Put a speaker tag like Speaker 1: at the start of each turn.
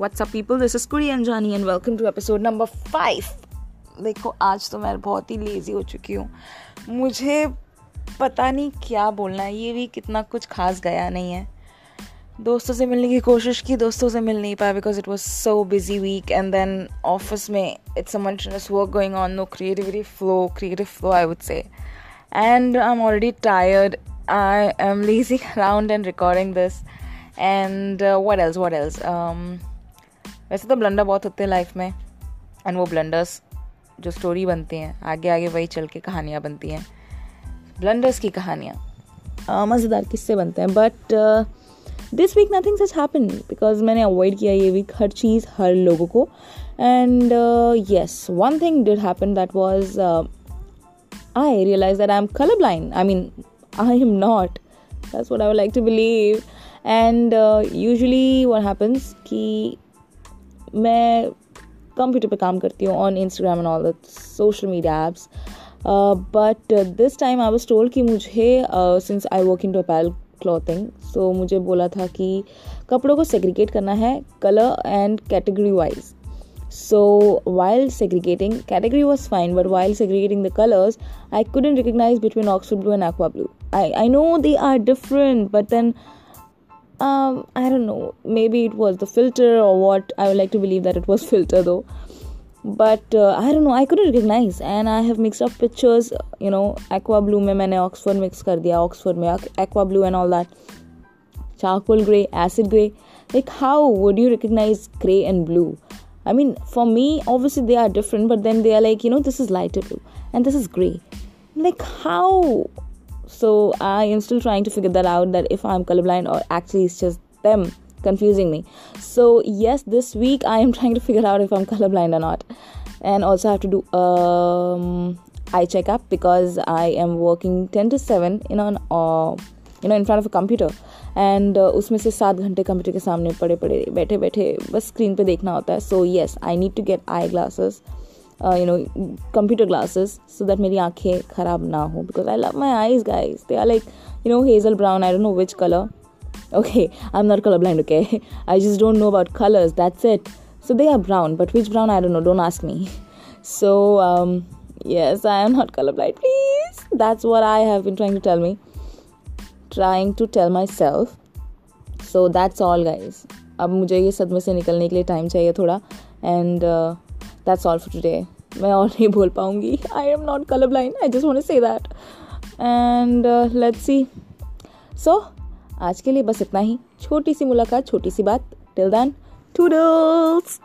Speaker 1: What's up, people? This is Kuri Anjani and welcome to episode number five. देखो आज तो मैं बहुत ही लेज़ी हो चुकी हूँ। मुझे पता नहीं क्या बोलना है। ये भी कितना कुछ खास गया नहीं है। दोस्तों से मिलने की कोशिश की दोस्तों से मिल नहीं पाया because it was so busy weekend then office में it's a maintenance work going on no creativity flow creative flow I would say and I am already tired I am lazing around and recording this and what else what else वैसे तो blunder बहुत होते हैं life में and वो blunders जो story बनती हैं आगे आगे वही चल के कहानियाँ बनती हैं। ब्लंडर्स की कहानियाँ। मज़ेदार किस्से बनते हैं but this week nothing such happen because मैंने अवॉइड किया ये वीक हर चीज़ हर लोगों को। And yes one thing did happen that was I realise that I am colour blind I mean I am not that's I would like to believe. And uh, usually, what happens कि मैं computer पे काम करती हूँ on Instagram and all the social media apps but this time I was told कि मुझे since I work in टोपैल clothing सो मुझे बोला था कि कपड़ों को सेग्रीगेट करना है colour and category wise so while segregating category was fine but while segregating the colours I couldn't recognise between Oxford blue and aqua blue I I know they are different but than um i don't know. Maybe it was the filter or what. I would like to believe that it was filter though. But uh, i don't know. I couldn't recognize. And i have mixed up pictures. You know aqua blue mein maine oxford mix kar diya oxford mein aqua blue and all that. Charcoal gray acid gray. Like how would you recognize gray and blue? I mean for me obviously they are different but then they are like you know this is lighter blue and this is gray. Like how so I am still trying to figure that out that if I'm colorblind or actually it's just them confusing me. So yes, this week I am trying to figure out if I'm colorblind or not, and also I have to do um, eye checkup because I am working 10 to 7 in an uh, you know in front of a computer and uh, उसमें से सात घंटे computer के सामने पड़े पड़े बैठे बैठे बस स्क्रीन पे देखना होता है so yes I need to get I glasses you know computer glasses so that मेरी आँखें खराब ना हो because I love my eyes guys they are like you know hazel brown I don't know which colour okay I am not colour blind okay I just don't know about colours that's it so they are brown but which brown I don't know don't ask me so yes I am not colour blind please that's what I have been trying to tell me trying to tell myself so that's all guys अब मुझे ये सदमे से निकलने के लिए time चाहिए थोड़ा. And that's all for today मैं और नहीं बोल पाऊँगी. I am not colour blind I just want say that and let's see so आज के लिए बस इतना ही. छोटी सी मुलाकात, छोटी सी बात. Till then toodles